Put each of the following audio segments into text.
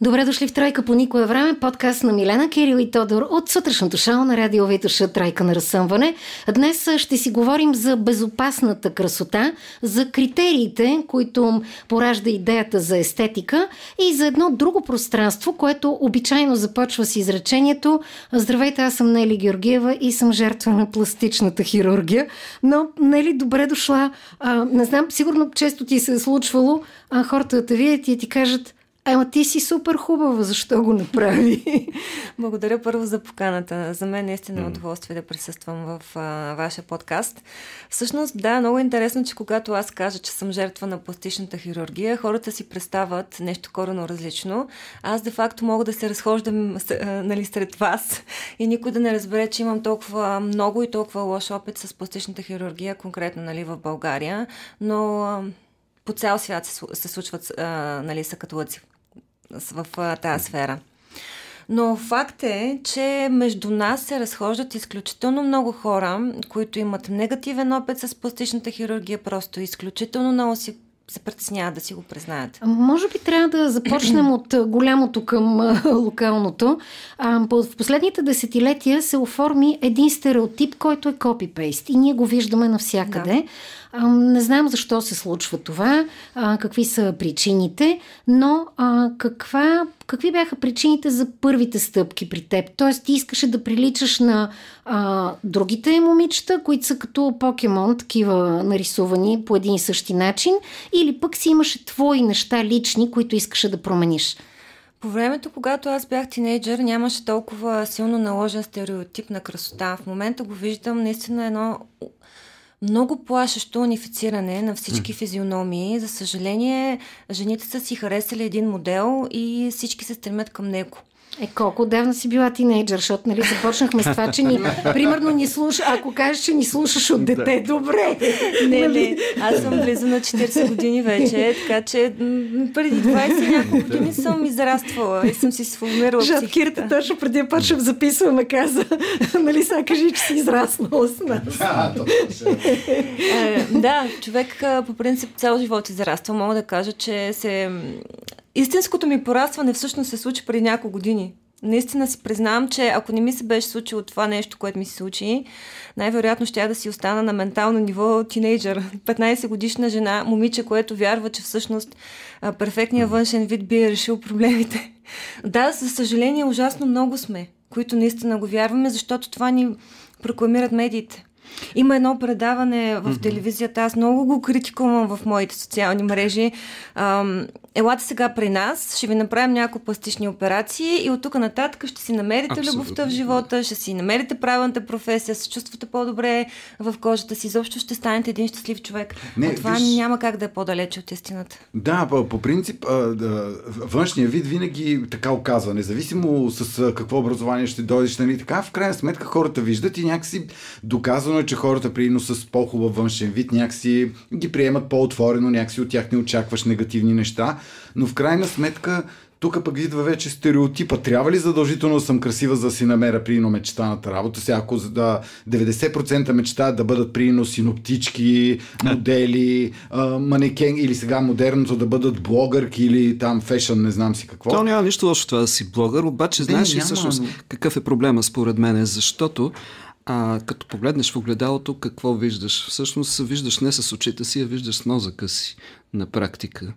Добре дошли в Тройка по никое време, подкаст на Милена Кирил и Тодор от сутрешното шоу на радио Витуша Тройка на разсъмване. Днес ще си говорим за безопасната красота, за критериите, които поражда идеята за естетика и за едно друго пространство, което обичайно започва с изречението Здравейте, аз съм Нели Георгиева и съм жертва на пластичната хирургия. Но, Нели, добре дошла. А, не знам, сигурно често ти се е случвало а, хората да те видят и ти кажат Ема ти си супер хубава, защо го направи? Благодаря първо за поканата. За мен наистина е удоволствие да присъствам в а, вашия подкаст. Всъщност, да, много интересно, че когато аз кажа, че съм жертва на пластичната хирургия, хората си представят нещо корено различно. Аз де-факто мога да се разхождам нали, сред вас и никой да не разбере, че имам толкова много и толкова лош опит с пластичната хирургия, конкретно нали, в България. Но по цял свят се, се случват а, нали, съкатулъци в тази сфера. Но факт е, че между нас се разхождат изключително много хора, които имат негативен опит с пластичната хирургия, просто изключително много си се притесняват да си го признаят. Може би трябва да започнем от голямото към локалното. В последните десетилетия се оформи един стереотип, който е копипейст и ние го виждаме навсякъде. Да. Не знам защо се случва това, какви са причините, но каква, какви бяха причините за първите стъпки при теб? Тоест, ти искаше да приличаш на а, другите момичета, които са като покемон, такива нарисувани по един и същи начин, или пък си имаше твои неща лични, които искаше да промениш? По времето, когато аз бях тинейджър, нямаше толкова силно наложен стереотип на красота. В момента го виждам наистина едно много плашещо унифициране на всички физиономии. За съжаление, жените са си харесали един модел и всички се стремят към него. Е, колко отдавна си била тинейджър, защото нали, започнахме с това, че ни, примерно ни слуша, ако кажеш, че ни слушаш от дете, добре. Не, не, нали? аз съм близо на 40 години вече, така че преди 20 няколко години съм израствала и съм си сформирала Жад Кирта точно преди да почнем записваме каза, нали сега кажи, че си израснала с нас. Да, е, да, човек по принцип цял живот израства. Мога да кажа, че се истинското ми порастване всъщност се случи преди няколко години. Наистина си признавам, че ако не ми се беше случило това нещо, което ми се случи, най-вероятно ще да си остана на ментално ниво тинейджър. 15 годишна жена, момиче, което вярва, че всъщност перфектният външен вид би е решил проблемите. Да, за съжаление, ужасно много сме, които наистина го вярваме, защото това ни прокламират медиите. Има едно предаване в телевизията, аз много го критикувам в моите социални мрежи. Ам, елате сега при нас, ще ви направим няколко пластични операции и от тук нататък ще си намерите Абсолютно. любовта в живота, ще си намерите правилната професия, се чувствате по-добре в кожата си, изобщо ще станете един щастлив човек. Не, това виж... няма как да е по-далече от истината. Да, по, по принцип, външния вид винаги така оказва, независимо с какво образование ще дойдеш, нали, така, в крайна сметка хората виждат и някакси доказано е, че хората прино с по-хубав външен вид някакси ги приемат по-отворено, някакси от тях не очакваш негативни неща но в крайна сметка тук пък идва вече стереотипа. Трябва ли задължително да съм красива, за да си намеря прино мечтаната работа? Сега, ако да 90% мечтаят да бъдат прино синоптички, модели, манекен или сега модерното да бъдат блогърки или там фешън, не знам си какво. То няма нищо лошо това да си блогър, обаче Де, знаеш ли всъщност но... какъв е проблема според мен? Защото а, като погледнеш в огледалото, какво виждаш? Всъщност виждаш не с очите си, а виждаш с мозъка си на практика.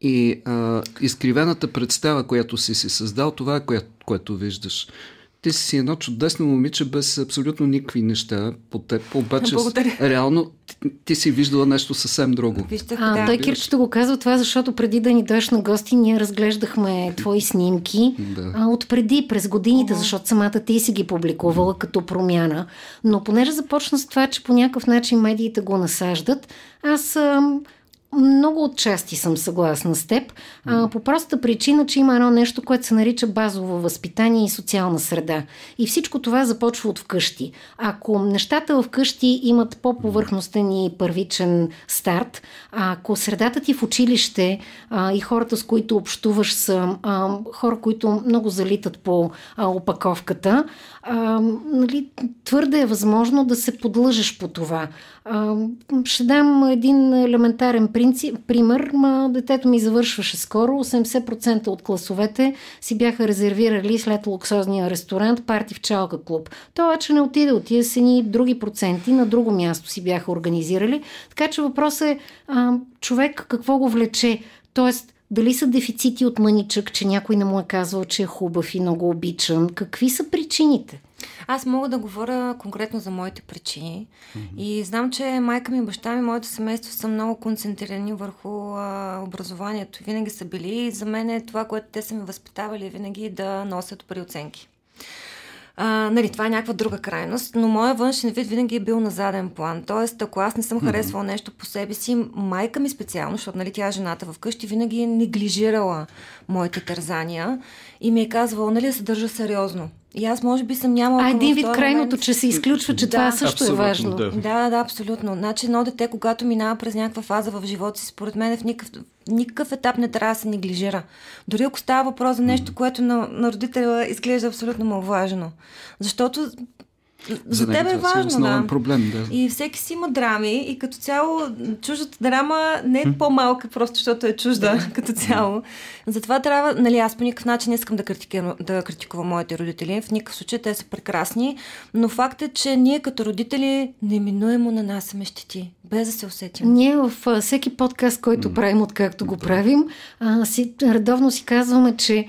И а, изкривената представа, която си си създал, това е което, което виждаш. Ти си едно чудесно момиче без абсолютно никакви неща по теб, обаче Благодаря. реално ти, ти си виждала нещо съвсем друго. Виждах, а, да. Той Кирчето го казва това, защото преди да ни дойш на гости, ние разглеждахме твои снимки да. а, от преди, през годините, О. защото самата ти си ги публикувала като промяна. Но понеже започна с това, че по някакъв начин медиите го насаждат, аз... А, много отчасти съм съгласна с теб, а, по простата причина, че има едно нещо, което се нарича базово възпитание и социална среда. И всичко това започва от вкъщи. Ако нещата вкъщи имат по-повърхностен и първичен старт, ако средата ти в училище а, и хората, с които общуваш са а, хора, които много залитат по а, опаковката, а, нали, твърде е възможно да се подлъжеш по това. Ще дам един елементарен принцип, пример, детето ми завършваше скоро, 80% от класовете си бяха резервирали след луксозния ресторант парти в чалка клуб. Той обаче не отиде, отиде с едни други проценти, на друго място си бяха организирали. Така че въпросът е а, човек какво го влече. Тоест, дали са дефицити от мъничък, че някой не му е казал, че е хубав и много обичан? Какви са причините? Аз мога да говоря конкретно за моите причини. Mm-hmm. И знам, че майка ми, баща ми, моето семейство са много концентрирани върху а, образованието. Винаги са били и за мен е това, което те са ми възпитавали, винаги да носят при оценки. А, нали, това е някаква друга крайност, но моят външен вид винаги е бил на заден план. Тоест, ако аз не съм харесвала mm-hmm. нещо по себе си, майка ми специално, защото нали, тя е жената вкъщи, винаги е неглижирала моите тързания и ми е казвала, нали, да се държа сериозно. И аз може би съм нямала... А един вид крайното, момент... че се изключва, че да, това също е важно. Да. да, да, абсолютно. Значи едно дете, когато минава през някаква фаза в живота си, според мен в никакъв, никакъв етап не трябва да се неглижира. Дори ако става въпрос за нещо, което на, на родителя изглежда абсолютно маловажно. Защото за, за теб е важно, да. проблем, да. И всеки си има драми и като цяло чуждата драма не е по-малка, просто защото е чужда като цяло. Затова трябва, нали, аз по никакъв начин не искам да критикувам, да критикувам моите родители. В никакъв случай те са прекрасни, но факт е, че ние като родители неминуемо нанасяме щети, без да се усетим. Ние в всеки подкаст, който правим, откакто го правим, а, си, редовно си казваме, че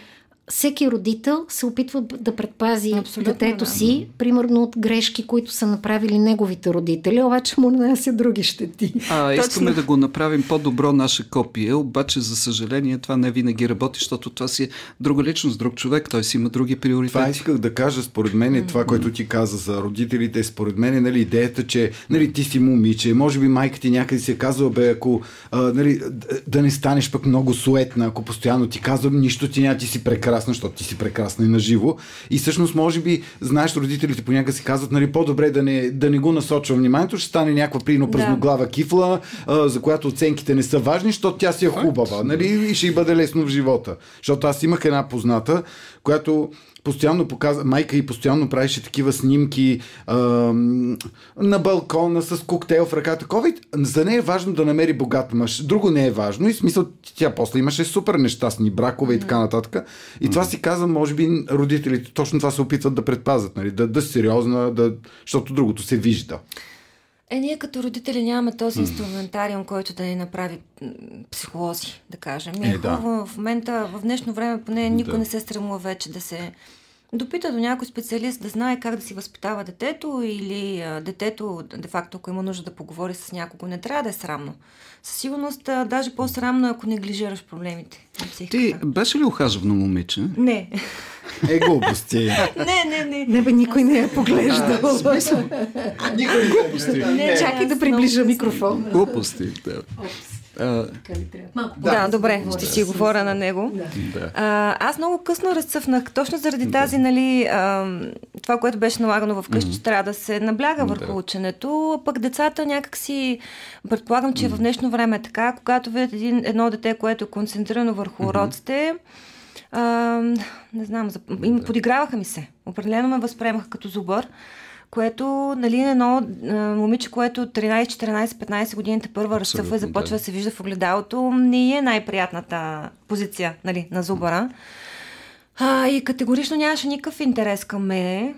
всеки родител се опитва да предпази Абсолютно, детето да. си, примерно от грешки, които са направили неговите родители, обаче му нанася други щети. А, искаме да го направим по-добро наше копие, обаче за съжаление това не винаги работи, защото това си е друга личност, друг човек, той си има други приоритети. Това исках да кажа, според мен е това, което ти каза за родителите, според мен е нали, идеята, че нали, ти си момиче, може би майка ти някъде си е казала, бе, ако а, нали, да не станеш пък много суетна, ако постоянно ти казвам, нищо ти няма, ти си прекрасна прекрасна, защото ти си прекрасна и наживо. И всъщност, може би, знаеш, родителите понякога си казват, нали, по-добре да не, да не го насочва вниманието, ще стане някаква прино празноглава да. кифла, а, за която оценките не са важни, защото тя си е хубава, нали, и ще й бъде лесно в живота. Защото аз имах една позната, която постоянно показва, майка и постоянно правеше такива снимки а, на балкона с коктейл в ръка. Такова. За нея е важно да намери богат мъж. Друго не е важно. И смисъл, тя после имаше супер нещастни бракове и така нататък. И това си казвам, може би родителите точно това се опитват да предпазят. Нали? Да, да сериозна, да... защото другото се вижда. Е, ние като родители нямаме този инструментариум, който да ни направи психолози, да кажем. Е, е да. в момента, в днешно време, поне никой да. не се стремува вече да се допита до някой специалист да знае как да си възпитава детето или а, детето, де-факто, ако има нужда да поговори с някого, не трябва да е срамно. Със сигурност, а, даже по-срамно, ако неглижираш проблемите. Ти беше ли ухажвано момиче? Не. Е, глупости. не, не, не. Не бе, никой не е поглеждал. никой не е Не, чакай да приближа микрофон. Глупости, да. А, да, да, добре, ще си говоря на него. Да. А, аз много късно разцъфнах, точно заради да. тази, нали, а, това, което беше налагано в къщи, mm-hmm. че трябва да се набляга върху да. ученето, пък децата някакси, предполагам, че mm-hmm. в днешно време е така, когато видят един, едно дете, което е концентрирано върху mm-hmm. уроците, а, не знам, им подиграваха ми се. Определено ме възприемаха като зубър което, нали, едно момиче, което 13, 14, 15 годините първа разцъфва и започва да. да се вижда в огледалото, не е най-приятната позиция, нали, на зубара. А, и категорично нямаше никакъв интерес към мене.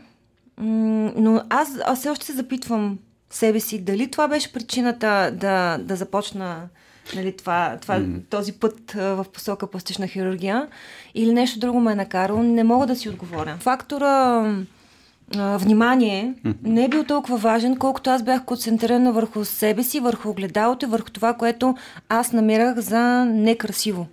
Но аз, аз все още се запитвам себе си, дали това беше причината да, да започна нали, това, това, mm. този път а, в посока пластична хирургия или нещо друго ме е накарало, не мога да си отговоря. Фактора а, внимание не е бил толкова важен, колкото аз бях концентрирана върху себе си, върху огледалото и върху това, което аз намирах за некрасиво.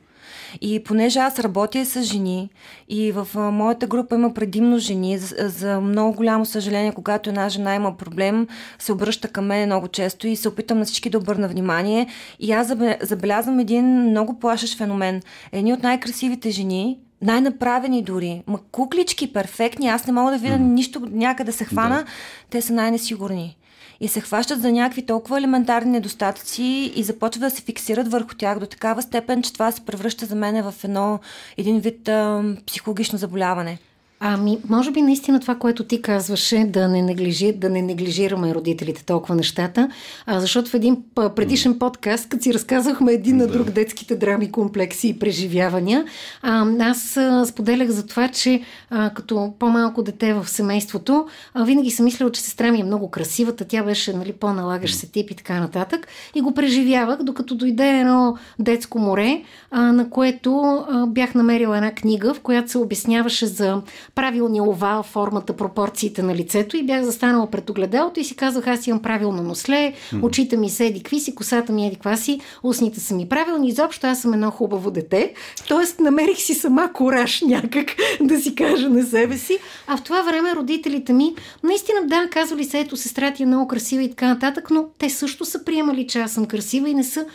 И понеже аз работя с жени и в а, моята група има предимно жени, за, за много голямо съжаление, когато една жена има проблем, се обръща към мен много често и се опитам на всички да обърна внимание. И аз забелязвам един много плашещ феномен. Едни от най-красивите жени най-направени дори. Ма куклички, перфектни, аз не мога да видя mm. нищо някъде се хвана, да. те са най-несигурни. И се хващат за някакви толкова елементарни недостатъци и започват да се фиксират върху тях до такава степен, че това се превръща за мен в едно, един вид а, психологично заболяване. Ами, може би наистина това, което ти казваше, да не, неглижи, да не неглижираме родителите толкова нещата, а, защото в един предишен подкаст, като си разказахме един на друг детските драми, комплекси и преживявания, а, аз а, споделях за това, че а, като по-малко дете в семейството, а, винаги съм мислила, че сестра ми е много красивата, тя беше нали, по-налагаш се тип и така нататък. И го преживявах, докато дойде едно детско море, а, на което а, бях намерила една книга, в която се обясняваше за правилния овал, формата, пропорциите на лицето и бях застанала пред огледалото и си казах, аз имам правилно носле, очите ми седи какви си, косата ми еди каква си, устните са ми правилни, изобщо аз съм едно хубаво дете. Тоест намерих си сама кораж някак да си кажа на себе си. А в това време родителите ми наистина да, казвали се, ето сестра ти е много красива и така нататък, но те също са приемали, че аз съм красива и не са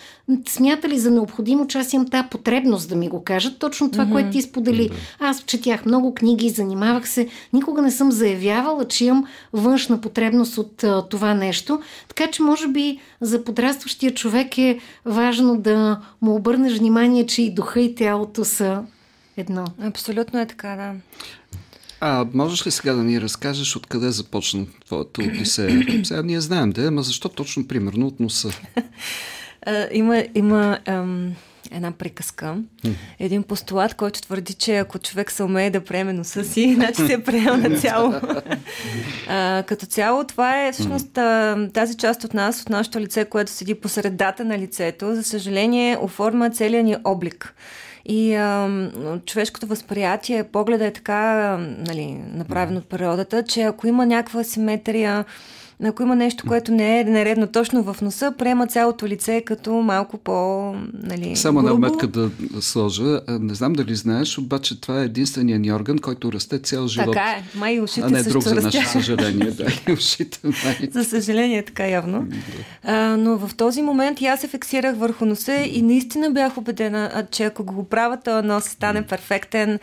смятали за необходимо, че аз имам тази потребност да ми го кажат. Точно това, mm-hmm. което ти сподели. Аз четях много книги, занимавах се. Никога не съм заявявала, че имам външна потребност от а, това нещо. Така че, може би, за подрастващия човек е важно да му обърнеш внимание, че и духа и тялото са едно. Абсолютно е така, да. А можеш ли сега да ни разкажеш откъде започна твоята одисея? Сега ние знаем да, ама защо точно примерно от носа? има има ам, една приказка, един постулат, който твърди, че ако човек се умее да приеме носа си, значи се е приел на цяло. а, като цяло, това е всъщност тази част от нас, от нашето лице, което седи по средата на лицето, за съжаление, оформя целият ни облик. И а, човешкото възприятие, погледа е така нали, направено от природата, че ако има някаква симетрия, ако има нещо, което не е нередно точно в носа, приема цялото лице като малко по... Нали, Само на метка да сложа. Не знам дали знаеш, обаче това е единствения ни орган, който расте цял живот. Така е. Май ушите а не друг за наше съжаление. Да, и ушите май. За съжаление е така явно. А, но в този момент и аз се фиксирах върху носа и наистина бях убедена, че ако го правя, то нос стане перфектен,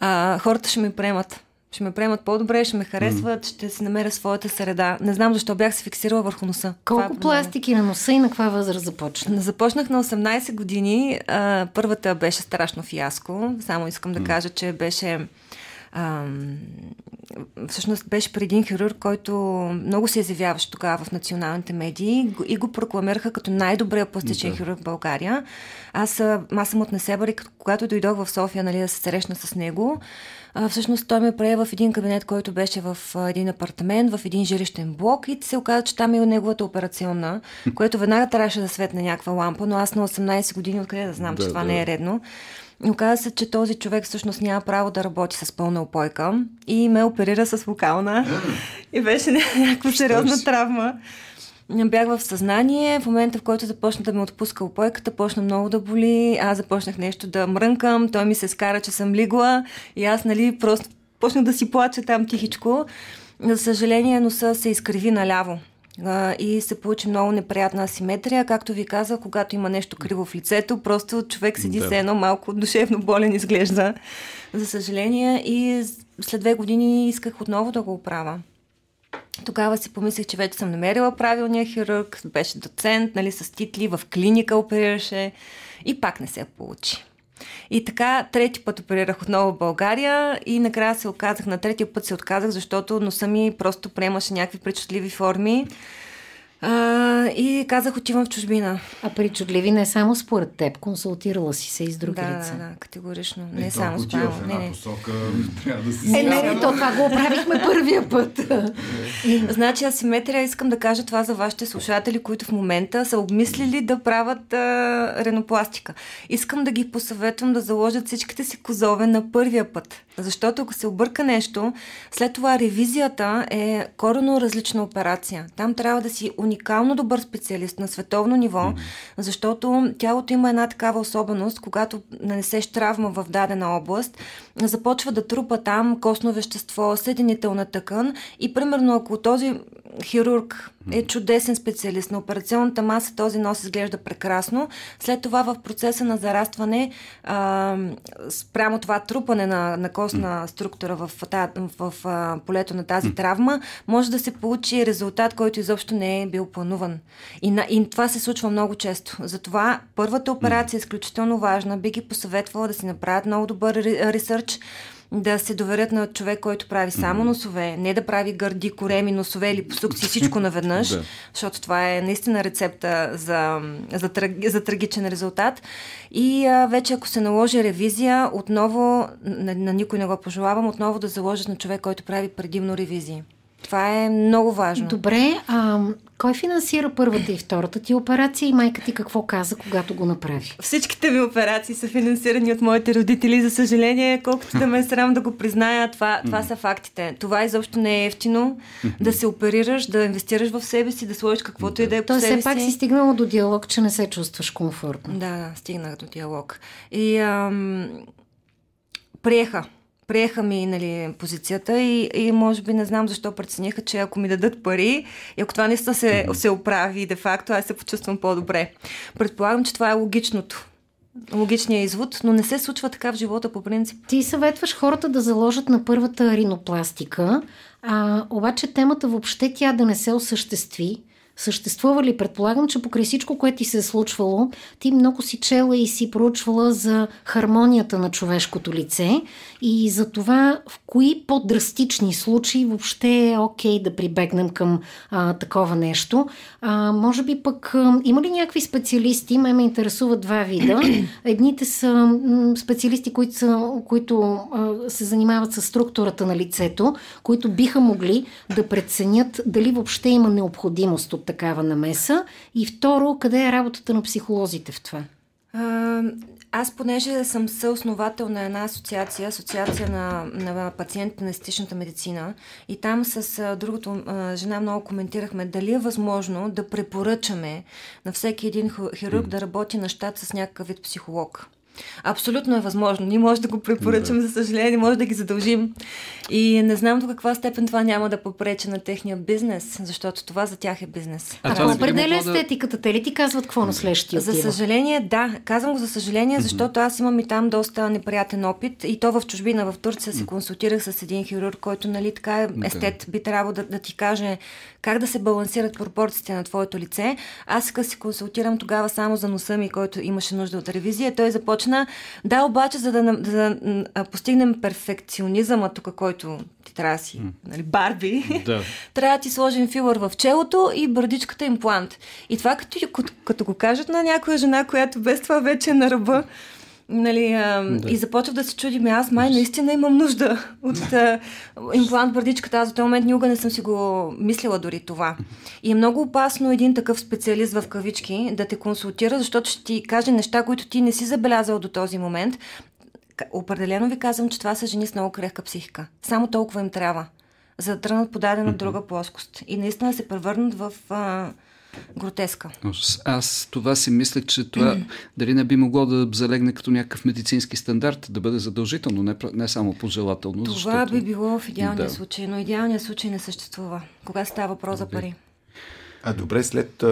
а, хората ще ми приемат ще ме приемат по-добре, ще ме харесват, mm. ще си намеря своята среда. Не знам защо бях се фиксирала върху носа. Колко е пластики на носа и на каква възраст започна? Започнах на 18 години. А, първата беше страшно фиаско. Само искам да mm. кажа, че беше Ам, всъщност беше при един хирург, който много се изявяваше тогава в националните медии и го прокламираха като най-добрия пластичен да. хирург в България. Аз, аз съм от Несебър когато дойдох в София нали, да се срещна с него, а, всъщност той ме прие в един кабинет, който беше в а, един апартамент, в един жилищен блок и се оказа, че там е неговата операционна, което веднага трябваше да светне някаква лампа, но аз на 18 години откъде да знам, да, че това да. не е редно. Оказа се, че този човек всъщност няма право да работи с пълна опойка и ме оперира с вокална и беше някаква сериозна травма. Бях в съзнание. В момента, в който започна да ме отпуска опойката, почна много да боли. Аз започнах нещо да мрънкам. Той ми се скара, че съм лигла. И аз, нали, просто почнах да си плача там тихичко. За съжаление, носа се изкриви наляво и се получи много неприятна асиметрия. Както ви казах, когато има нещо криво в лицето, просто човек седи да. се едно малко душевно болен изглежда, за съжаление. И след две години исках отново да го оправя. Тогава си помислих, че вече съм намерила правилния хирург, беше доцент, нали, с титли, в клиника оперираше и пак не се получи. И така, трети път оперирах отново в България и накрая се оказах, на третия път се отказах, защото носа ми просто приемаше някакви причудливи форми. А, и казах, отивам в чужбина. А причудливи не само според теб, консултирала си се и с други да, лица. Да, да, категорично. Не, не само спрямо. В една не, не. посока трябва да си... Е, не, не, то това го оправихме първия път. значи, асиметрия искам да кажа това за вашите слушатели, които в момента са обмислили да правят а, ренопластика. Искам да ги посъветвам да заложат всичките си козове на първия път. Защото ако се обърка нещо, след това ревизията е корено различна операция. Там трябва да си уникално добър специалист на световно ниво, mm-hmm. защото тялото има една такава особеност, когато нанесеш травма в дадена област, започва да трупа там костно вещество, съединителна тъкан и примерно ако този хирург е чудесен специалист на операционната маса, този нос изглежда прекрасно. След това в процеса на зарастване, а, спрямо това трупане на, на костна структура в, в, в, полето на тази травма, може да се получи резултат, който изобщо не е бил плануван. И, на, и това се случва много често. Затова първата операция е изключително важна. Би ги посъветвала да си направят много добър ресърч, да се доверят на човек, който прави само носове, не да прави гърди, кореми, носове или посукци, всичко наведнъж, да. защото това е наистина рецепта за, за, за трагичен резултат. И а, вече ако се наложи ревизия, отново, на, на никой не го пожелавам, отново да заложат на човек, който прави предимно ревизии. Това е много важно. Добре, а кой финансира първата и втората ти операция и майка ти какво каза, когато го направи? Всичките ми операции са финансирани от моите родители, за съжаление, колкото да ме е срам да го призная, това, това са фактите. Това изобщо не е ефтино да се оперираш, да инвестираш в себе си, да сложиш каквото и да е по себе все пак си стигнала до диалог, че не се чувстваш комфортно. Да, стигнах до диалог. И ам, приеха приеха ми нали, позицията и, и може би не знам защо прецениха, че ако ми дадат пари и ако това наистина се, се оправи де-факто, аз се почувствам по-добре. Предполагам, че това е логичното. Логичният извод, но не се случва така в живота по принцип. Ти съветваш хората да заложат на първата ринопластика, а, обаче темата въобще тя да не се осъществи, съществува ли? Предполагам, че покрай всичко, което ти се е случвало, ти много си чела и си проучвала за хармонията на човешкото лице и за това в кои по-драстични случаи въобще е окей okay да прибегнем към а, такова нещо. А, може би пък а, има ли някакви специалисти? Ме ме интересуват два вида. Едните са м, специалисти, които, са, които а, се занимават с структурата на лицето, които биха могли да преценят дали въобще има необходимост от такава намеса? И второ, къде е работата на психолозите в това? Аз, понеже съм съосновател на една асоциация, асоциация на, на пациентите на естетичната медицина, и там с другото жена много коментирахме дали е възможно да препоръчаме на всеки един хирург да работи на щат с някакъв вид психолог. Абсолютно е възможно. Ние може да го препоръчам, да. за съжаление, може да ги задължим. И не знам до каква степен това няма да попрече на техния бизнес, защото това за тях е бизнес. А, а това определя естетиката? Те ли ти казват какво на следващия За съжаление, да. Казвам го за съжаление, защото аз имам и там доста неприятен опит. И то в чужбина, в Турция се консултирах с един хирург, който, нали, така е естет, би трябвало да, да ти каже как да се балансират пропорциите на твоето лице. Аз си консултирам тогава само за носа ми, който имаше нужда от ревизия. Той започна. Да, обаче, за да, за да постигнем перфекционизъма тук, който ти трябва да си, нали, Барби, да. трябва да ти сложим филър в челото и бърдичката имплант. И това като, като, като го кажат на някоя жена, която без това вече е на ръба, Нали, а, да. И започвах да се чудим, аз май наистина имам нужда от а, имплант бърдичката. Аз до този момент никога не съм си го мислила дори това. И е много опасно един такъв специалист в кавички да те консултира, защото ще ти каже неща, които ти не си забелязал до този момент. Определено ви казвам, че това са жени с много крехка психика. Само толкова им трябва, за да тръгнат по дадена друга плоскост. И наистина се превърнат в... А, гротеска. Аз това си мислех, че това дали не би могло да залегне като някакъв медицински стандарт, да бъде задължително, не, не само пожелателно. Това защото... би било в идеалния да. случай, но идеалният случай не съществува, кога става въпрос за пари. А добре, след,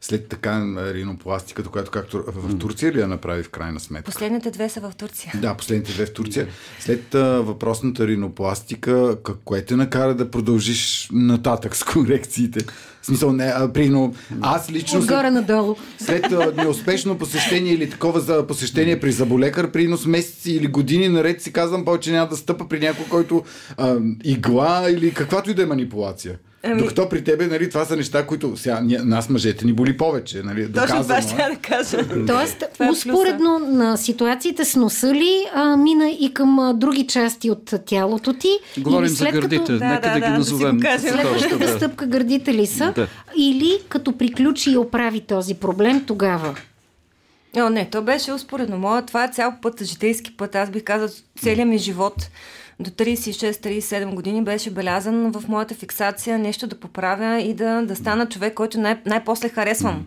след така ринопластиката, която както в Турция ли я направи в крайна сметка? Последните две са в Турция. Да, последните две в Турция. След въпросната ринопластика, кое те накара да продължиш нататък с корекциите? В смисъл, не, а, прино, аз лично... Отгоре след, надолу. След а, неуспешно посещение или такова за посещение при заболекар, принос месеци или години наред си казвам, повече няма да стъпа при някой, който а, игла или каквато и да е манипулация. Ами... Докато при тебе, нали, това са неща, които сега, нас мъжете ни боли повече. Нали, Точно това ще да кажа. Тоест, е успоредно на ситуациите с носа ли а, мина и към а, други части от тялото ти? Говорим за гърдите, като... да, нека да, да, да ги назовем. Да Следващата да. стъпка гърдите ли са? Да. Или като приключи и оправи този проблем, тогава? О, не, то беше успоредно. Моя, това е цял път, житейски път. Аз бих казал, целият ми живот до 36-37 години беше белязан в моята фиксация нещо да поправя и да, да стана човек, който най- най-после харесвам.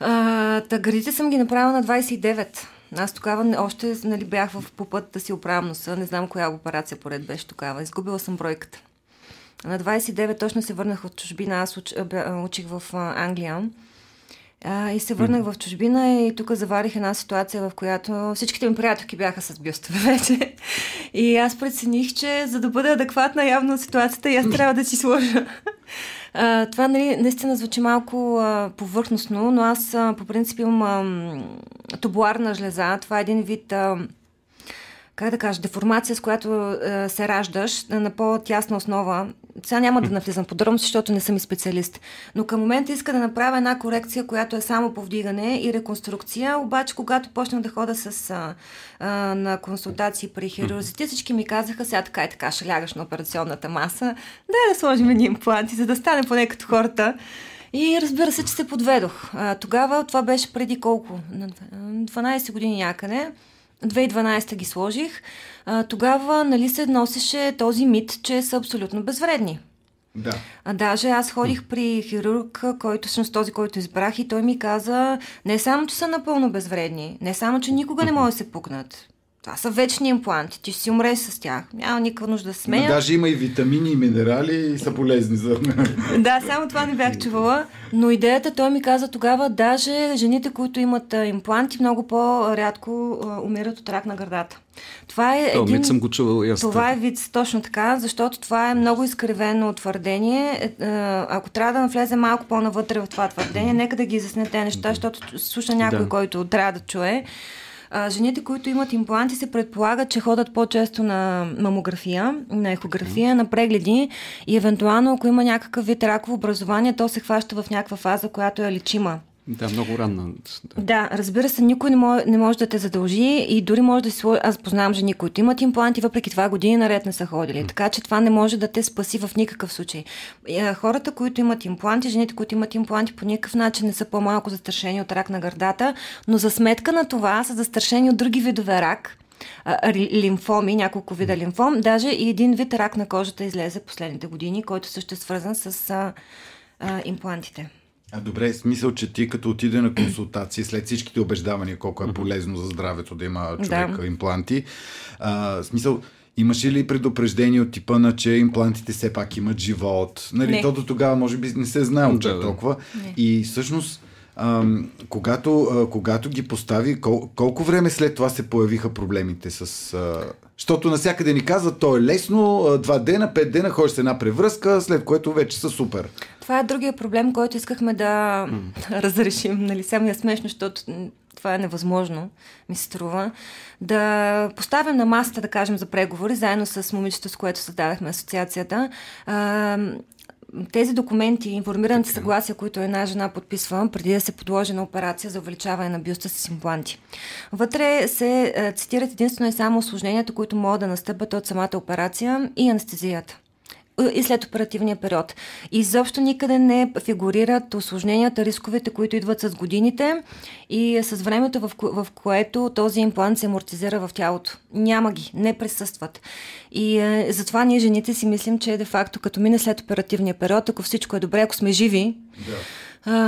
А, та градите съм ги направила на 29. Аз тогава още нали, бях в по път да си оправям носа. Не знам коя операция поред беше тогава. Изгубила съм бройката. На 29 точно се върнах от чужбина. Аз уч, учих в Англия. А, и се върнах в чужбина и тук заварих една ситуация, в която всичките ми приятелки бяха с бюстове вече. И аз прецених, че за да бъда адекватна явно ситуацията, и аз трябва да си сложа. А, това нали, наистина звучи малко а, повърхностно, но аз а, по принцип имам а, тубуларна жлеза. Това е един вид... А, как да кажа, деформация, с която а, се раждаш на по-тясна основа. Сега няма да навлизам подробно, защото не съм и специалист. Но към момента иска да направя една корекция, която е само повдигане и реконструкция. Обаче, когато почнах да хода с, а, а, на консултации при хирурзите, всички ми казаха, сега така и така ще лягаш на операционната маса, дай да сложим едни импланти, за да стане поне като хората. И разбира се, че се подведох. А, тогава, това беше преди колко? 12 години някъде. 2012 ги сложих. А, тогава нали, се носеше този мит, че са абсолютно безвредни. Да. А даже аз ходих при хирург, който всъщност този, който избрах и той ми каза не само, че са напълно безвредни, не само, че никога не може да се пукнат. Това са вечни импланти. Ти ще си умреш с тях. Няма никаква нужда да смея. даже има и витамини и минерали и са полезни за... да, само това не бях чувала. Но идеята, той ми каза тогава, даже жените, които имат импланти, много по-рядко умират от рак на гърдата. Това е То, един... съм го чувал ясно. Това е вид точно така, защото това е много изкривено твърдение. Е, ако трябва да навлезе малко по-навътре в това твърдение, нека да ги изясня тези неща, защото слуша някой, да. който трябва да чуе. А, жените, които имат импланти, се предполагат, че ходят по-често на мамография, на ехография, на прегледи и евентуално, ако има някакъв вид раково образование, то се хваща в някаква фаза, която е лечима. Да, много ранна. Да. да, разбира се, никой не може, не може да те задължи и дори може да си сложи. Аз познавам жени, които имат импланти, въпреки това години наред не са ходили. Така че това не може да те спаси в никакъв случай. Хората, които имат импланти, жените, които имат импланти, по никакъв начин не са по-малко застрашени от рак на гърдата, но за сметка на това са застрашени от други видове рак, лимфоми, няколко вида лимфом, даже и един вид рак на кожата излезе последните години, който също е свързан с а, а, имплантите. А добре, смисъл, че ти като отиде на консултации, след всичките убеждавания, колко е полезно за здравето да има човек да. импланти, а, смисъл, Имаше ли предупреждение от типа на, че имплантите все пак имат живот? Нали, не. то до тогава може би не се знае да, да. толкова. Не. И всъщност, ам, когато, а, когато ги постави, кол, колко време след това се появиха проблемите с... А... Защото насякъде ни казват, то е лесно, два дена, пет дена, ходиш с една превръзка, след което вече са супер. Това е другия проблем, който искахме да mm. разрешим. Нали, само е смешно, защото това е невъзможно, ми се струва. Да поставим на масата, да кажем, за преговори, заедно с момичето, с което създадахме асоциацията, а, тези документи, информираните съгласия, които една жена подписва преди да се подложи на операция за увеличаване на бюста с импланти. Вътре се цитират единствено и само осложненията, които могат да настъпят от самата операция и анестезията и след оперативния период. Изобщо никъде не фигурират осложненията, рисковете, които идват с годините и с времето, в, ко- в което този имплант се амортизира в тялото. Няма ги, не присъстват. И е, затова ние жените си мислим, че де-факто като мине след оперативния период, ако всичко е добре, ако сме живи, да. а,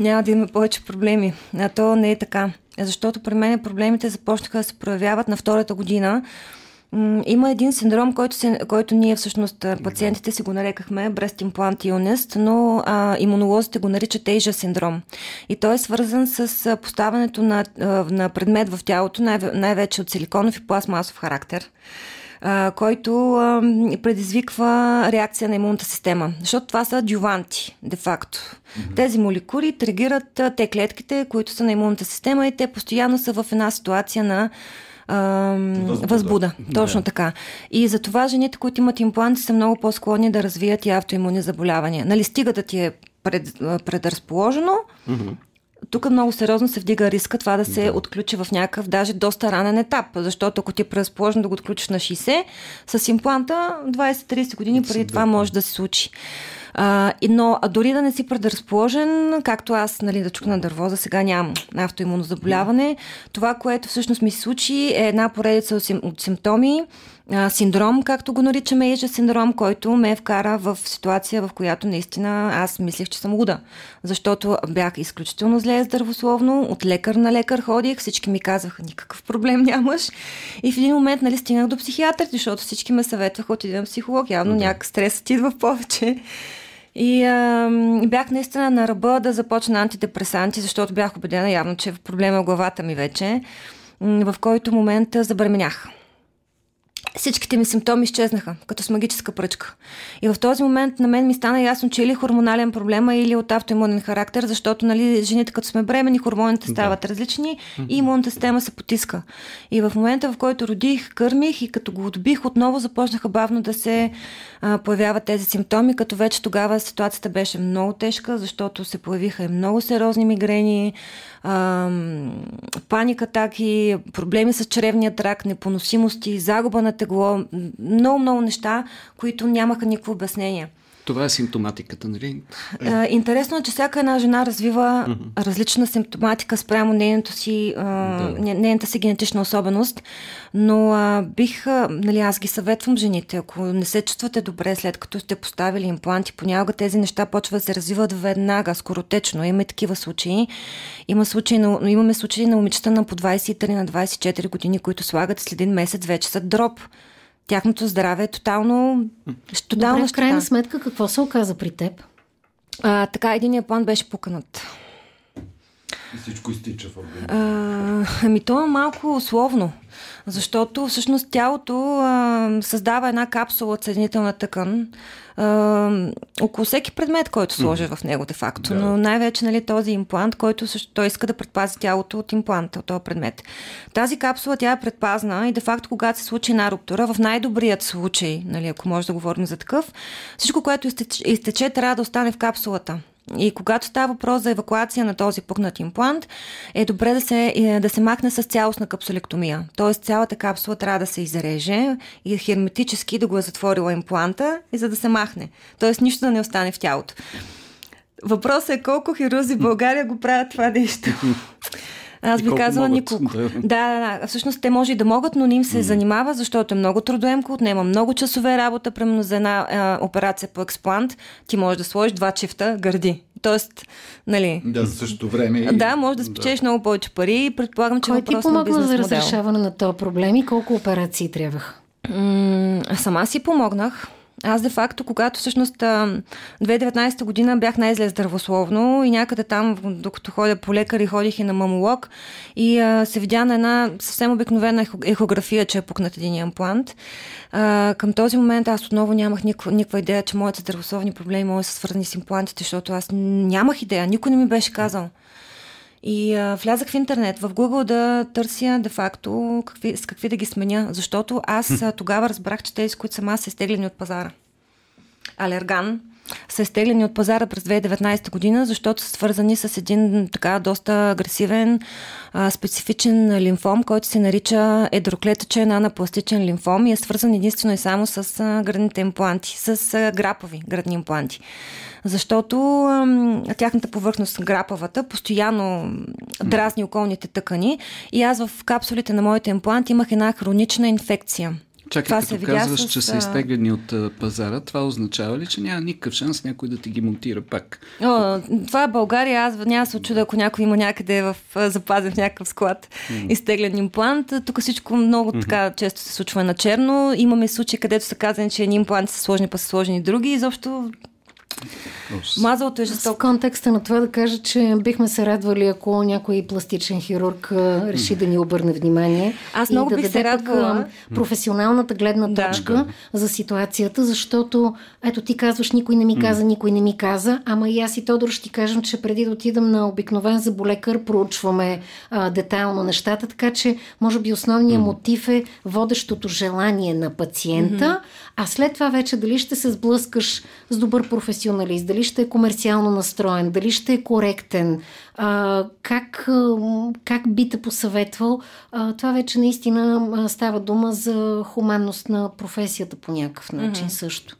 няма да има повече проблеми. А то не е така. Защото при мен проблемите започнаха да се проявяват на втората година, има един синдром, който, се, който ние всъщност пациентите си го нарекахме breast implant illness, но а, имунолозите го наричат Asia синдром. И той е свързан с поставянето на, на предмет в тялото, най- най-вече от силиконов и пластмасов характер а, който а, предизвиква реакция на имунната система. Защото това са дюванти, де-факто. Mm-hmm. Тези молекули тригират те клетките, които са на имунната система и те постоянно са в една ситуация на възбуда. възбуда. Точно да. така. И за това жените, които имат импланти, са много по-склонни да развият и автоимуни заболявания. Нали, стига да ти е пред, предразположено, mm-hmm. тук много сериозно се вдига риска това да се да. отключи в някакъв, даже доста ранен етап, защото ако ти е предразположено да го отключиш на 60, с импланта 20-30 години преди това може да се случи. А, но а дори да не си предразположен, както аз, нали, да чукна дърво, за сега нямам автоимунно заболяване, това, което всъщност ми се случи е една поредица от, сим, от симптоми, синдром, както го наричаме, ежа синдром, който ме вкара в ситуация, в която наистина аз мислех, че съм луда. Защото бях изключително зле здравословно, от лекар на лекар ходих, всички ми казваха, никакъв проблем нямаш. И в един момент нали, стигнах до психиатър, защото всички ме съветваха, отидем психолог, явно да. някак стрес ти идва повече. И а, бях наистина на ръба да започна антидепресанти, защото бях убедена явно, че проблема е в главата ми вече, в който момент забременях. всичките ми симптоми изчезнаха, като с магическа пръчка. И в този момент на мен ми стана ясно, че или хормонален проблема, или от автоимунен характер, защото нали, жените като сме бремени, хормоните стават да. различни и имунната система се потиска. И в момента, в който родих, кърмих и като го отбих, отново започнаха бавно да се а, появяват тези симптоми, като вече тогава ситуацията беше много тежка, защото се появиха и много сериозни мигрени, а, паника атаки, проблеми с чревния трак, непоносимости, загуба на тегло, много-много неща, които нямаха никакво обяснение. Това е симптоматиката, нали? А, интересно е, че всяка една жена развива mm-hmm. различна симптоматика спрямо нейното си, а, да. нейната си генетична особеност, но а, бих, а, нали, аз ги съветвам жените, ако не се чувствате добре след като сте поставили импланти, понякога тези неща почват да се развиват веднага, скоротечно. Има такива случаи. Има случаи на, имаме случаи на момичета на по 23 на 24 години, които слагат след един месец вече са дроп тяхното здраве е тотално... тотално Добре, в крайна сметка, какво се оказа при теб? А, така, единия план беше пуканат. И всичко изтича в организма. Ами то е малко условно, защото всъщност тялото а, създава една капсула от съединителна тъкан а, около всеки предмет, който сложи mm. в него де факто. Да. Но най-вече нали, този имплант, който също, той иска да предпази тялото от импланта, от този предмет. Тази капсула тя е предпазна и де факто, когато се случи една руптура, в най-добрият случай, нали, ако може да говорим за такъв, всичко, което изтече, изтече трябва да остане в капсулата. И когато става въпрос за евакуация на този пукнат имплант, е добре да се, е, да се махне с цялостна капсулектомия. Тоест цялата капсула трябва да се изреже и херметически да го е затворила импланта и за да се махне. Тоест нищо да не остане в тялото. Въпросът е колко хирузи в България го правят това нещо. Аз би казала никога. Да. да, да, да. Всъщност те може и да могат, но не им се mm. занимава, защото е много трудоемко, отнема много часове работа, примерно за една а, операция по експлант, ти можеш да сложиш два чифта гърди. Тоест, нали... Да, за същото време. Да, може да спечелиш да. много повече пари и предполагам, че Кой ти помогна за разрешаване на този проблем и колко операции трябваха? М- сама си помогнах. Аз де-факто, когато всъщност 2019 година бях най-зле здравословно и някъде там, докато ходя по лекар и ходих и на мамолог и а, се видя на една съвсем обикновена ехография, че е пукнат един имплант. А, към този момент аз отново нямах никаква, никаква идея, че моите здравословни проблеми могат да са свързани с имплантите, защото аз нямах идея, никой не ми беше казал. И а, влязах в интернет, в Google да търся де-факто какви, с какви да ги сменя, защото аз а, тогава разбрах, че тези, които съм аз, са изтеглени от пазара. Алерган са изтеглени от пазара през 2019 година, защото са свързани с един така доста агресивен, а, специфичен лимфом, който се нарича едроклетъчен анапластичен лимфом и е свързан единствено и само с а, градните импланти, с а, грапови градни импланти защото ам, тяхната повърхност, грапавата, постоянно дразни околните тъкани и аз в капсулите на моите импланти имах една хронична инфекция. Чакай, това като казваш, с... че са изтеглени от а, пазара, това означава ли, че няма никакъв шанс някой да ти ги монтира пак? О, това е България. Аз няма се очуда, ако някой има някъде в запазен в някакъв склад mm. изтеглен имплант. Тук всичко много mm-hmm. така често се случва на черно. Имаме случаи, където са казани, че едни импланти са сложни, па са сложени други. Изобщо Мазалото е жестоко. В контекста на това да кажа, че бихме се радвали, ако някой пластичен хирург реши да ни обърне внимание. Аз много и да бих се радвала. професионалната гледна точка да. за ситуацията, защото ето ти казваш, никой не ми каза, никой не ми каза, ама и аз и Тодор ще ти кажем, че преди да отидем на обикновен заболекар, проучваме а, детайлно нещата, така че може би основният мотив е водещото желание на пациента, а след това вече дали ще се сблъскаш с добър професионалист, дали ще е комерциално настроен, дали ще е коректен, а, как, как би те посъветвал, а, това вече наистина става дума за хуманност на професията по някакъв начин mm-hmm. също.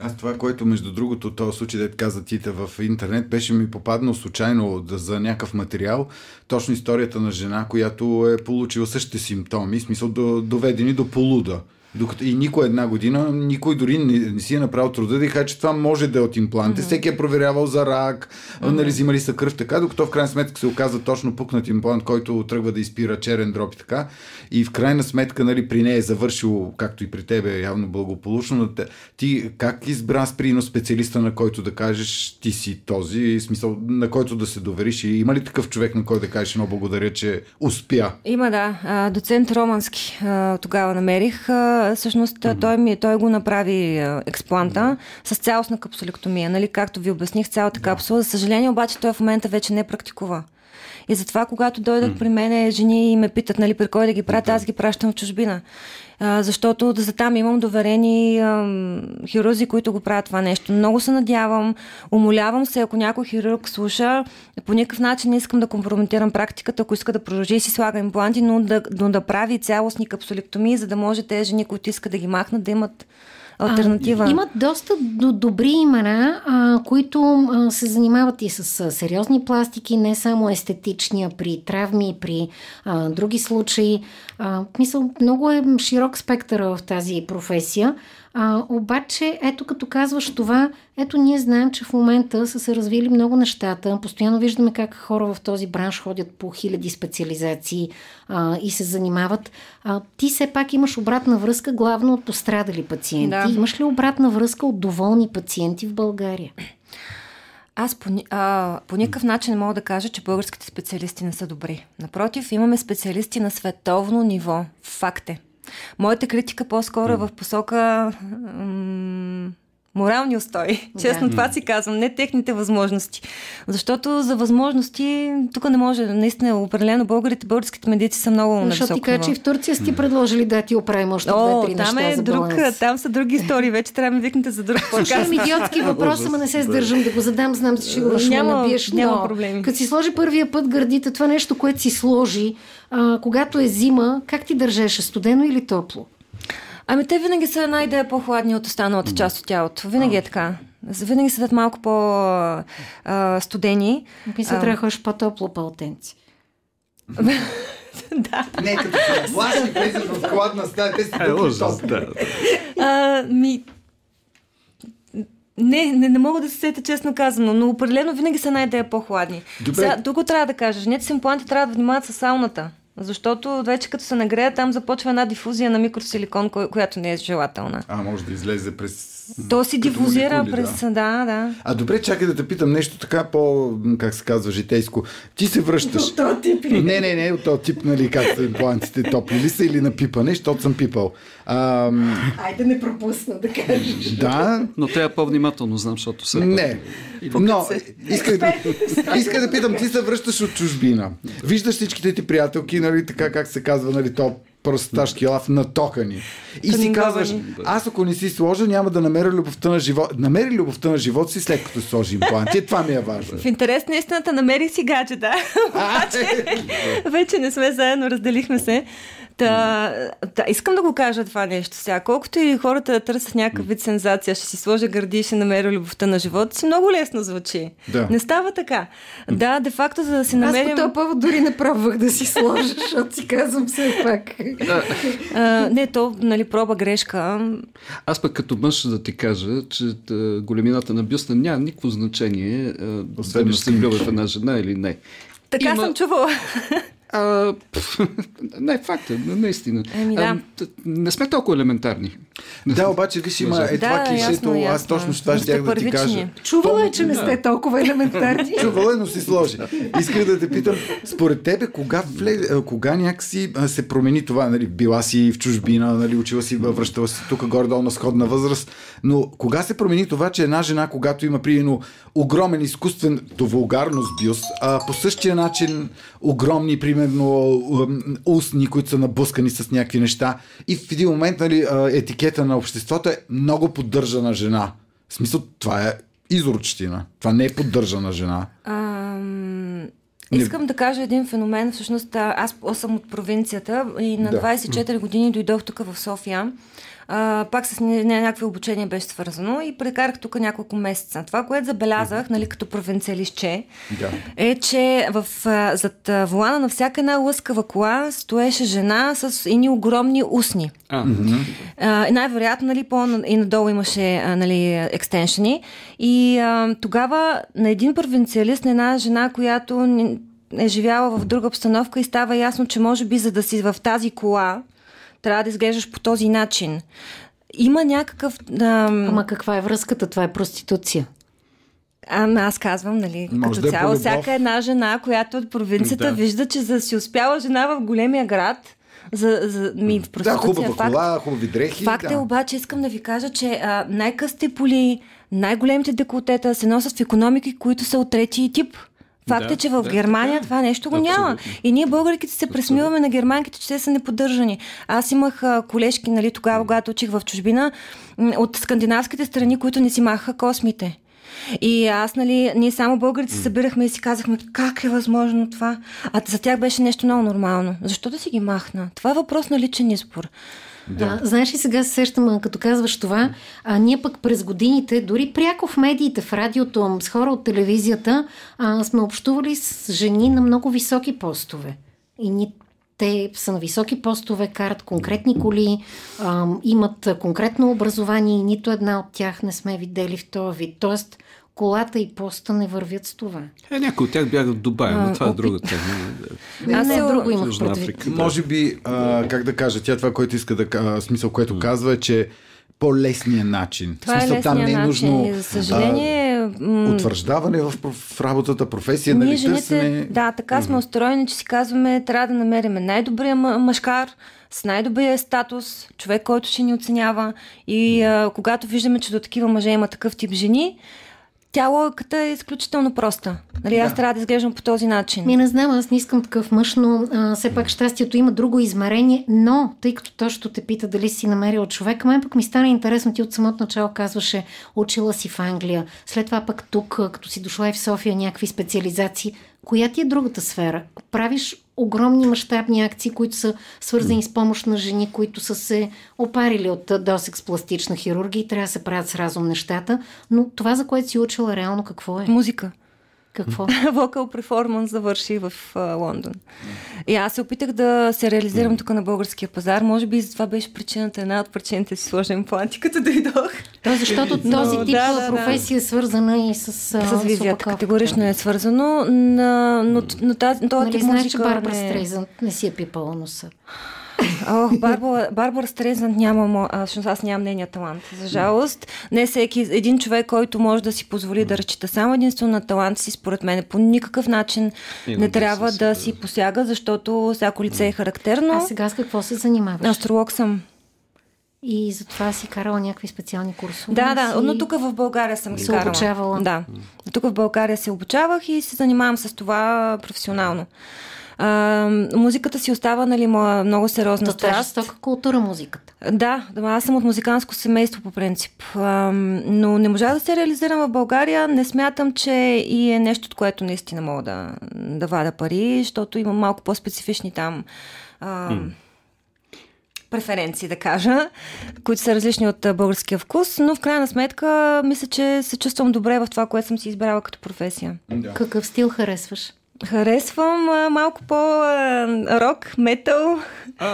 Аз това, което между другото, този случай, да каза Тита в интернет, беше ми попаднал случайно за някакъв материал, точно историята на жена, която е получила същите симптоми, смисъл доведени до полуда. Докато и никой една година, никой дори не, не си е направил труда да каже, че това може да е от импланти. Mm-hmm. Всеки е проверявал за рак, mm-hmm. нали, взимали са кръв така, докато в крайна сметка се оказа точно пукнат имплант, който тръгва да изпира черен дроб и така. И в крайна сметка, нали, при нея е завършил, както и при тебе, явно благополучно. Но ти как избра с прино специалиста, на който да кажеш, ти си този, смисъл, на който да се довериш? И има ли такъв човек, на който да кажеш, но благодаря, че успя? Има, да. Доцент Романски тогава намерих а, всъщност mm-hmm. той, ми, той го направи а, експланта mm-hmm. с цялостна капсулектомия, нали, както ви обясних, цялата капсула. За съжаление обаче той в момента вече не практикува. И затова, когато дойдат mm. при мен жени и ме питат, нали, при кой да ги пратя, аз ги пращам в чужбина. Защото за там имам доверени хирурзи, които го правят това нещо. Много се надявам, умолявам се, ако някой хирург слуша, по никакъв начин не искам да компрометирам практиката, ако иска да продължи си слага импланти, но да, но да прави цялостни капсулектомии, за да може тези жени, които искат да ги махнат, да имат альтернатива. А, имат доста до добри имена, а, които а, се занимават и с а, сериозни пластики, не само естетични, а при травми, при а, други случаи. А, мисъл, много е широк спектър в тази професия. А, обаче, ето като казваш това, ето ние знаем, че в момента са се развили много нещата. Постоянно виждаме как хора в този бранш ходят по хиляди специализации а, и се занимават. А, ти все пак имаш обратна връзка главно от пострадали пациенти. Да. Имаш ли обратна връзка от доволни пациенти в България? Аз по, а, по никакъв начин не мога да кажа, че българските специалисти не са добри. Напротив, имаме специалисти на световно ниво. Факт е. Моята критика по-скоро е в посока м- морални устои. Честно, да. това си казвам, не техните възможности. Защото за възможности тук не може, наистина, определено българите, българските медици са много на Защото ти кажа, че и в Турция сте предложили да ти оправим още две-три неща там е за друг. Там са други истории, вече трябва да ми викнете за друг подкаст. Слушам идиотски въпрос, ама не се сдържам да го задам, знам, че сигурно ще няма, набиеш. Няма но, проблеми. Като си сложи първия път гърдите, това нещо, което си сложи, а, когато е зима, как ти държеше, студено или топло? Ами те винаги са една идея по-хладни от останалата част от тялото. Винаги е така. Винаги са малко по-студени. Мисля, трябва да ходиш по-топло пълтенци. да. Не, като плаши, влизаш в хладна стая, те си е, ужас, да. ми, не, не, не мога да се сета честно казано, но определено винаги са най-дея по-хладни. Добре. Сега, друго трябва да кажа. Жените с импланти трябва да внимават с сауната. Защото вече като се нагрея, там започва една дифузия на микросиликон, която не е желателна. А, може да излезе през... То си дифузира молекули, през... Да. да, да. А добре, чакай да те питам нещо така по, как се казва, житейско. Ти се връщаш. От този тип ли? Не, не, не, от този тип, нали, как са имплантите, топли ли са или на пипане, защото съм пипал. А, Айде не пропусна да кажеш. Да. Но трябва по-внимателно, знам, защото се... Не. Но, исках да, исках да питам, ти се връщаш от чужбина. Виждаш всичките ти приятелки, нали, така как се казва, нали, то просташки лав натокани. И си казваш, аз ако не си сложа, няма да намеря любовта на живота. Намери любовта на живота си след като сложи импланти. Това ми е важно. В интерес на истината намерих си гаджета. Обаче, вече не сме заедно, разделихме се. Та, да, искам да го кажа това нещо сега. Колкото и хората търсят някакъв вид сензация, ще си сложа гърди и ще намеря любовта на живота си, много лесно звучи. Да. Не става така. Да, де факто, за да си намерим... Аз по този повод дори не пробвах да си сложа, защото си казвам все пак. а, не, то, нали, проба грешка. Аз пък като мъж да ти кажа, че големината на бюста няма никакво значение дали ще се влюбя в една жена или не. Така Има... съм чувала. А, не, факт е, наистина. Еми, да. а, не сме толкова елементарни. Да, обаче, виж, има е това да, клишето, ясно, аз точно това ще да ти кажа. Чувала е, че не сте толкова елементарни. Чувала е, но си сложи. Исках да те питам, според тебе, кога, влез, кога някакси се промени това? Нали, била си в чужбина, нали, учила си, връщала си тук горе-долу на сходна възраст, но кога се промени това, че една жена, когато има приедно огромен изкуствен до вулгарност бюст, а по същия начин огромни, примерно, устни, които са набускани с някакви неща и в един момент нали, етикета на обществото е много поддържана жена. В смисъл, това е изручтина. Това не е поддържана жена. Ам... Искам да кажа един феномен. Всъщност, аз съм от провинцията и на да. 24 години дойдох тук в София а, пак с някакви обучения беше свързано и прекарах тук няколко месеца. Това, което забелязах, нали, като провинциалистче, да. е, че в, а, зад а, волана на всяка една лъскава кола стоеше жена с едни огромни усни. А. А, най-вероятно, нали, по- и надолу имаше а, нали, екстеншени. И а, тогава на един провинциалист, на една жена, която е живяла в друга обстановка и става ясно, че може би за да си в тази кола, трябва да изглеждаш по този начин. Има някакъв... Ам... Ама каква е връзката? Това е проституция. Ама аз казвам, нали, Може като да е цяло, всяка една жена, която от провинцията да. вижда, че за да си успяла жена в големия град, За, за, ми, в да, хубава факт. кола, хубави дрехи. Факт да. е обаче, искам да ви кажа, че а, най-късте поли, най-големите деколтета се носят в економики, които са от трети тип. Факт да, е, че в да, Германия така. това нещо го Абсолютно. няма. И ние българите се пресмиваме на германките, че те са неподдържани. Аз имах колежки, нали, тогава, когато учих в чужбина, от скандинавските страни, които не си махаха космите. И аз, нали, ние само българите се събирахме и си казахме, как е възможно това? А за тях беше нещо много нормално. Защо да си ги махна? Това е въпрос на личен избор. Да. А, знаеш ли, сега се сещам, като казваш това, а, ние пък през годините, дори пряко в медиите, в радиото, с хора от телевизията, а, сме общували с жени на много високи постове. И ни, те са на високи постове, карат конкретни коли, а, имат конкретно образование и нито една от тях не сме видели в този вид. Тоест, колата и поста не вървят с това. Е, някои от тях бягат в Дубай, но това е друга тема. Аз не, друго имах предвид. Да. Може би, а, как да кажа, тя това, което иска да а, смисъл, което казва е, че по-лесният начин. Това в смисъл, е там не е нужно. Начин. За съжаление. А, утвърждаване в, в работата, професия, нали, Ние жените, търсене... Да, така сме устроени, че си казваме, трябва да намерим най-добрия мъжкар, с най-добрия статус, човек, който ще ни оценява. И а, когато виждаме, че до такива мъже има такъв тип жени, тя логиката е изключително проста. Нали, аз да. трябва да изглеждам по този начин. Ми не знам, аз не искам такъв мъж, но а, все пак щастието има друго измерение, но тъй като точно те пита дали си намерила човек, мен пък ми стана интересно, ти от самото начало казваше, учила си в Англия, след това пък тук, като си дошла и в София, някакви специализации. Коя ти е другата сфера? Правиш огромни мащабни акции, които са свързани с помощ на жени, които са се опарили от досек с пластична хирургия и трябва да се правят с разум нещата. Но това, за което си учила реално, какво е? Музика. Какво? Вокал перформанс завърши в uh, Лондон. И аз се опитах да се реализирам тук на българския пазар. Може би за това беше причината, една от причините си сложим планти, като дойдох. Да, защото Но, този тип да, да, професия да. е свързана и с С визията, с категорично е свързано. Но, но, но тази, този нали, тип знаеш, че Барбара не... Стрейзън не си е пипала носа. Ох, Барбара, Барбара Стрезант няма, всъщност аз нямам нейния талант. За жалост, не всеки, един човек, който може да си позволи да разчита само единствено на талант си, според мен по никакъв начин Има не трябва да, да си посяга, защото всяко лице е характерно. А сега с какво се занимаваш? Астролог съм. И затова си карала някакви специални курсове. Да, да, си... но тук в България съм ги се карала. обучавала. Да. Тук в България се обучавах и се занимавам с това професионално. А, музиката си остава, нали, моя много сериозна То, страст. Това е жестока култура музиката. Да, аз съм от музиканско семейство по принцип. А, но не можа да се реализирам в България. Не смятам, че и е нещо, от което наистина мога да, да вада пари, защото имам малко по-специфични там а, mm. преференции, да кажа, които са различни от българския вкус, но в крайна сметка мисля, че се чувствам добре в това, което съм си избрала като професия. Да. Какъв стил харесваш? Харесвам а, малко по-рок, метал.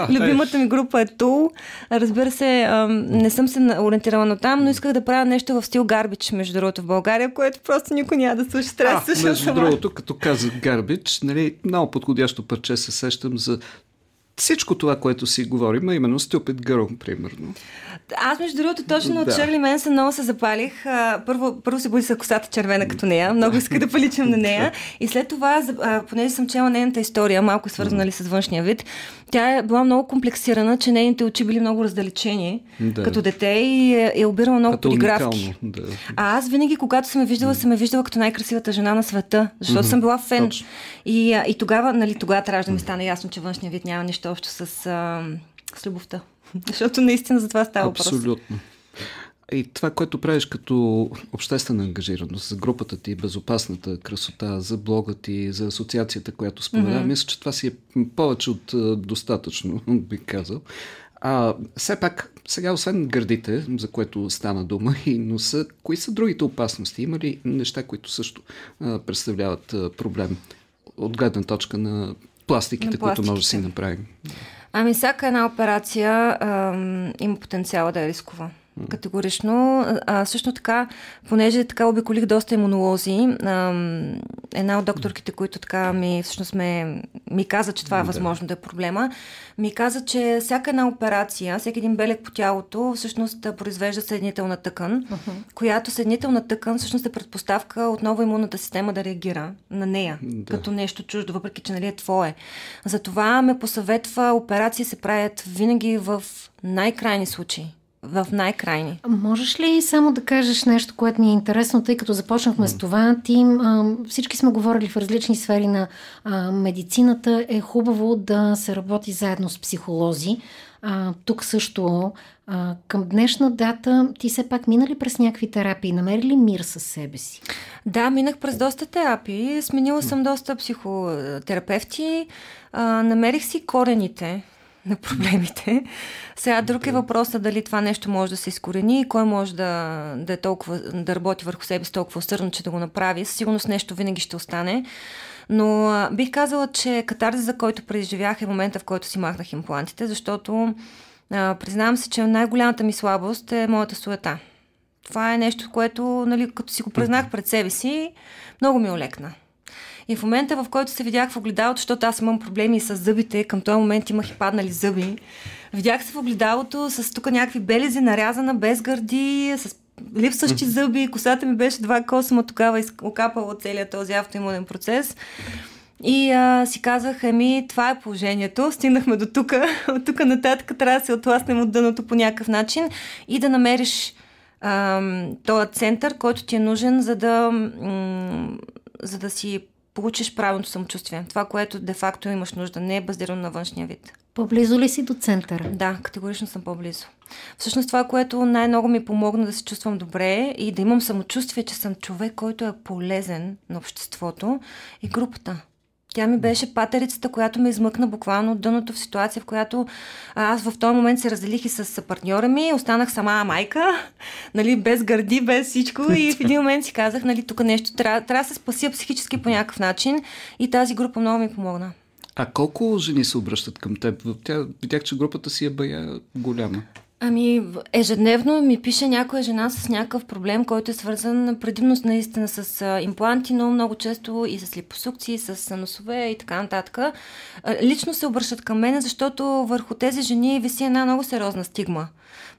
Любимата ми група е Тул. Разбира се, а, не съм се ориентирала на там, но исках да правя нещо в стил Гарбич, между другото, в България, което просто никой няма да слуша. Трябва да слуша Между другото, като казах Гарбич, нали, много подходящо парче се сещам за всичко това, което си говорим, а именно Stupid Girl, примерно. Аз, между другото, точно от да. Шърли Менсън много се запалих. Първо, първо се буди с косата червена като нея. Много исках да поличам на нея. И слет това, понеже съм чела нейната история, малко свързана ли с външния вид, тя е била много комплексирана, че нейните очи били много раздалечени да. като дете и е, е обирала много като полиграфки. Да. А аз винаги, когато съм я виждала, съм я виждала като най-красивата жена на света, защото mm-hmm. съм била фен. И, и тогава, нали, тогава трябва да ми стане ясно, че външния вид няма нищо общо с, а, с любовта. Защото наистина за това става въпрос. Абсолютно. И това, което правиш като обществена ангажираност за групата ти, безопасната красота, за блога ти, за асоциацията, която спомена, mm-hmm. мисля, че това си е повече от достатъчно, би казал. А, все пак, сега, освен гърдите, за което стана дума, и носа, кои са другите опасности? Има ли неща, които също а, представляват а, проблем от гледна точка на пластиките, на пластиките. които може да си направим? Ами всяка една операция ам, има потенциала да е рискова. Категорично. А, също така, понеже така обиколих доста имунолози, а, една от докторките, които така ми, всъщност ме, ми каза, че това е възможно да е проблема, ми каза, че всяка една операция, всеки един белег по тялото, всъщност да произвежда съединителна тъкан, uh-huh. която съединителна тъкан всъщност е предпоставка отново имунната система да реагира на нея, да. като нещо чуждо, въпреки че нали е твое. Затова ме посъветва, операции се правят винаги в най-крайни случаи в най-крайни. Можеш ли само да кажеш нещо, което ни е интересно, тъй като започнахме mm. с това? Ти, а, всички сме говорили в различни сфери на а, медицината. Е хубаво да се работи заедно с психолози. А, тук също а, към днешна дата ти все пак мина ли през някакви терапии? Намери ли мир със себе си? Да, минах през доста терапии. Сменила съм доста психотерапевти. А, намерих си корените на проблемите. Сега друг е въпросът дали това нещо може да се изкорени и кой може да, да, е толкова, да работи върху себе си толкова усърдно, че да го направи. Със сигурност нещо винаги ще остане. Но а, бих казала, че катарзис, за който преживях е момента, в който си махнах имплантите, защото а, признавам се, че най-голямата ми слабост е моята суета. Това е нещо, което, нали, като си го признах пред себе си, много ми олекна. И в момента, в който се видях в огледалото, защото аз имам проблеми с зъбите, към този момент имах и паднали зъби, видях се в огледалото с тук някакви белези, нарязана, без гърди, с липсващи зъби, косата ми беше два косма, тогава окапала целият този автоимунен процес. И а, си казах, еми, това е положението, стигнахме до тук, от тук нататък трябва да се отласнем от дъното по някакъв начин и да намериш този център, който ти е нужен, за да, м- за да си получиш правилното самочувствие. Това, което де-факто имаш нужда, не е базирано на външния вид. По-близо ли си до центъра? Да, категорично съм по-близо. Всъщност това, което най-много ми помогна да се чувствам добре и да имам самочувствие, че съм човек, който е полезен на обществото и групата. Тя ми беше патерицата, която ме измъкна буквално от дъното в ситуация, в която аз в този момент се разделих и с партньора ми, останах сама майка, нали, без гърди, без всичко и в един момент си казах, нали, тук нещо трябва, трябва да се спася психически по някакъв начин и тази група много ми помогна. А колко жени се обръщат към теб? Тя, видях, че групата си е бая голяма. Ами, ежедневно ми пише някоя жена с някакъв проблем, който е свързан предимно наистина с импланти, но много често и с липосукции, с носове и така нататък. Лично се обръщат към мен, защото върху тези жени виси една много сериозна стигма.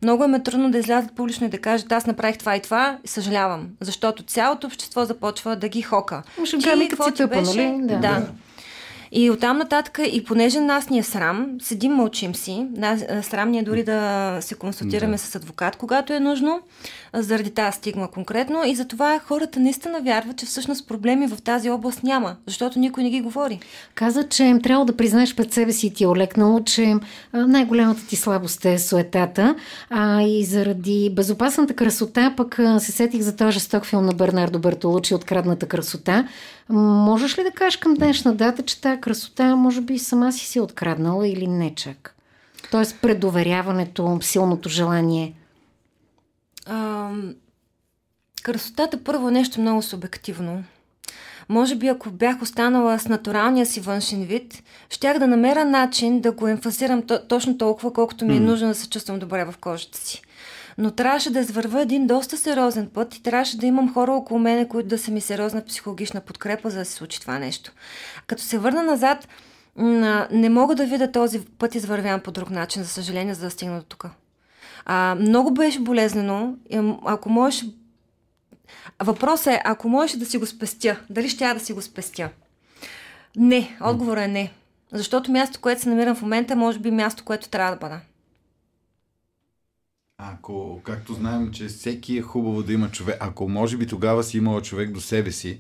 Много е трудно да излязат публично и да кажат, аз направих това и това, и съжалявам, защото цялото общество започва да ги хока. Ще Ти, какво ти беше? Нали? Да. да. И оттам нататък, и понеже нас ни е срам, седим, мълчим си. Нас, срам ни е дори да се консултираме да. с адвокат, когато е нужно, заради тази стигма конкретно. И затова хората наистина вярват, че всъщност проблеми в тази област няма, защото никой не ги говори. Каза, че им трябва да признаеш пред себе си и ти е олекнало, че най-голямата ти слабост е суетата. А и заради безопасната красота, пък се сетих за този жесток филм на Бернардо Бертолучи «Открадната красота», Можеш ли да кажеш към днешна дата, че тази красота може би сама си си откраднала или не чак? Тоест предоверяването, силното желание. А, красотата първо е нещо много субективно. Може би ако бях останала с натуралния си външен вид, щях да намеря начин да го емфазирам точно толкова, колкото ми е нужно да се чувствам добре в кожата си но трябваше да извърва един доста сериозен път и трябваше да имам хора около мене, които да са ми сериозна психологична подкрепа, за да се случи това нещо. Като се върна назад, не мога да видя този път извървян по друг начин, за съжаление, за да стигна до тук. Много беше болезнено. Ако можеш... Въпросът е, ако можеш да си го спестя, дали ще я да си го спестя? Не, отговорът е не. Защото място, което се намирам в момента, може би място, което трябва да бъда. Ако, както знаем, че всеки е хубаво да има човек, ако може би тогава си имала човек до себе си,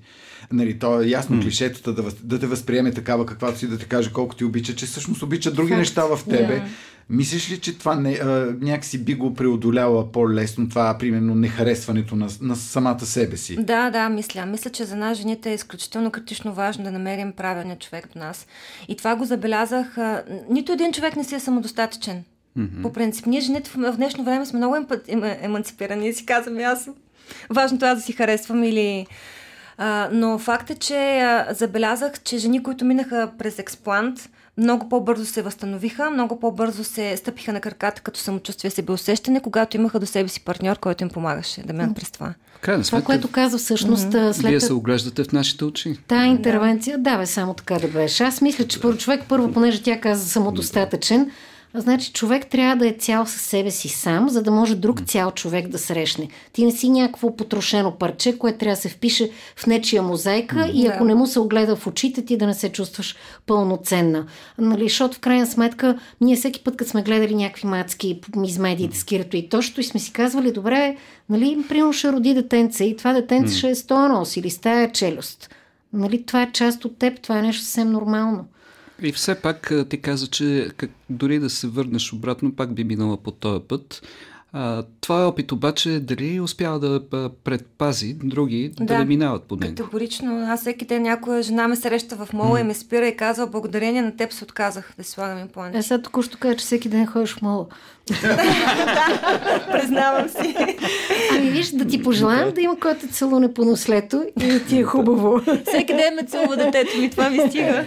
нали, то е ясно mm. клишетата да, да те възприеме такава каквато си, да те каже колко ти обича, че всъщност обича други неща в тебе. Yeah. Мислиш ли, че това не, а, някакси би го преодоляла по-лесно, това, примерно, нехаресването на, на самата себе си? Да, да, мисля. Мисля, че за нас жените е изключително критично важно да намерим правилния човек до нас. И това го забелязах. А, нито един човек не си е самодостатъчен. Mm-hmm. По принцип, ние жените в днешно време сме много емпа... еманципирани и си казваме аз. Важното е аз да си харесвам или А, но факт е, че а, забелязах, че жени, които минаха през експлант, много по-бързо се възстановиха, много по-бързо се стъпиха на краката като самочувствие, себеусещане, когато имаха до себе си партньор, който им помагаше да минат през това. Крайна това, което каза всъщност mm-hmm. след... Вие се оглеждате в нашите очи. Та интервенция, да, бе, само така да беше. Аз мисля, че първо човек, първо, понеже тя каза самодостатъчен, Значи човек трябва да е цял със себе си сам, за да може друг цял човек да срещне. Ти не си някакво потрошено парче, което трябва да се впише в нечия мозайка mm, и ако не му се огледа в очите ти да не се чувстваш пълноценна. Нали, защото в крайна сметка ние всеки път, като сме гледали някакви мацки из медиите с кирато и точно и сме си казвали, добре, нали, примерно ще роди детенце и това детенце ще е стоя нос или стая челюст. Нали, това е част от теб, това е нещо съвсем нормално. И все пак ти каза, че как, дори да се върнеш обратно, пак би минала по този път. А, твой опит обаче дали успява да предпази други да, да не минават по него? Категорично. Аз всеки ден някоя жена ме среща в мола mm. и ме спира и казва, благодарение на теб се отказах да си слагам импланти. Е, сега току-що кажа, че всеки ден ходиш в мола. Да, признавам си. Ами виж, да ти пожелаем да има който целуне по нослето и да ти е хубаво. Всеки ден ме целува детето ми, това ми стига.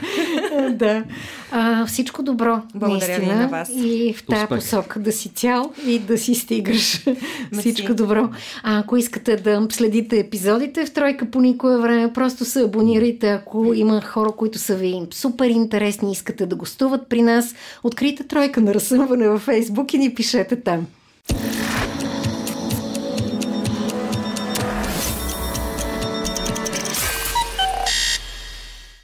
да. А, всичко добро. Благодаря наистина. ви на вас. И в тази посока да си цял и да си стигаш. всичко добро. А ако искате да следите епизодите в Тройка по никое време, просто се абонирайте. Ако има хора, които са ви супер интересни, искате да гостуват при нас, открийте Тройка на разсъмване във Фейсбук и ни пише ти там.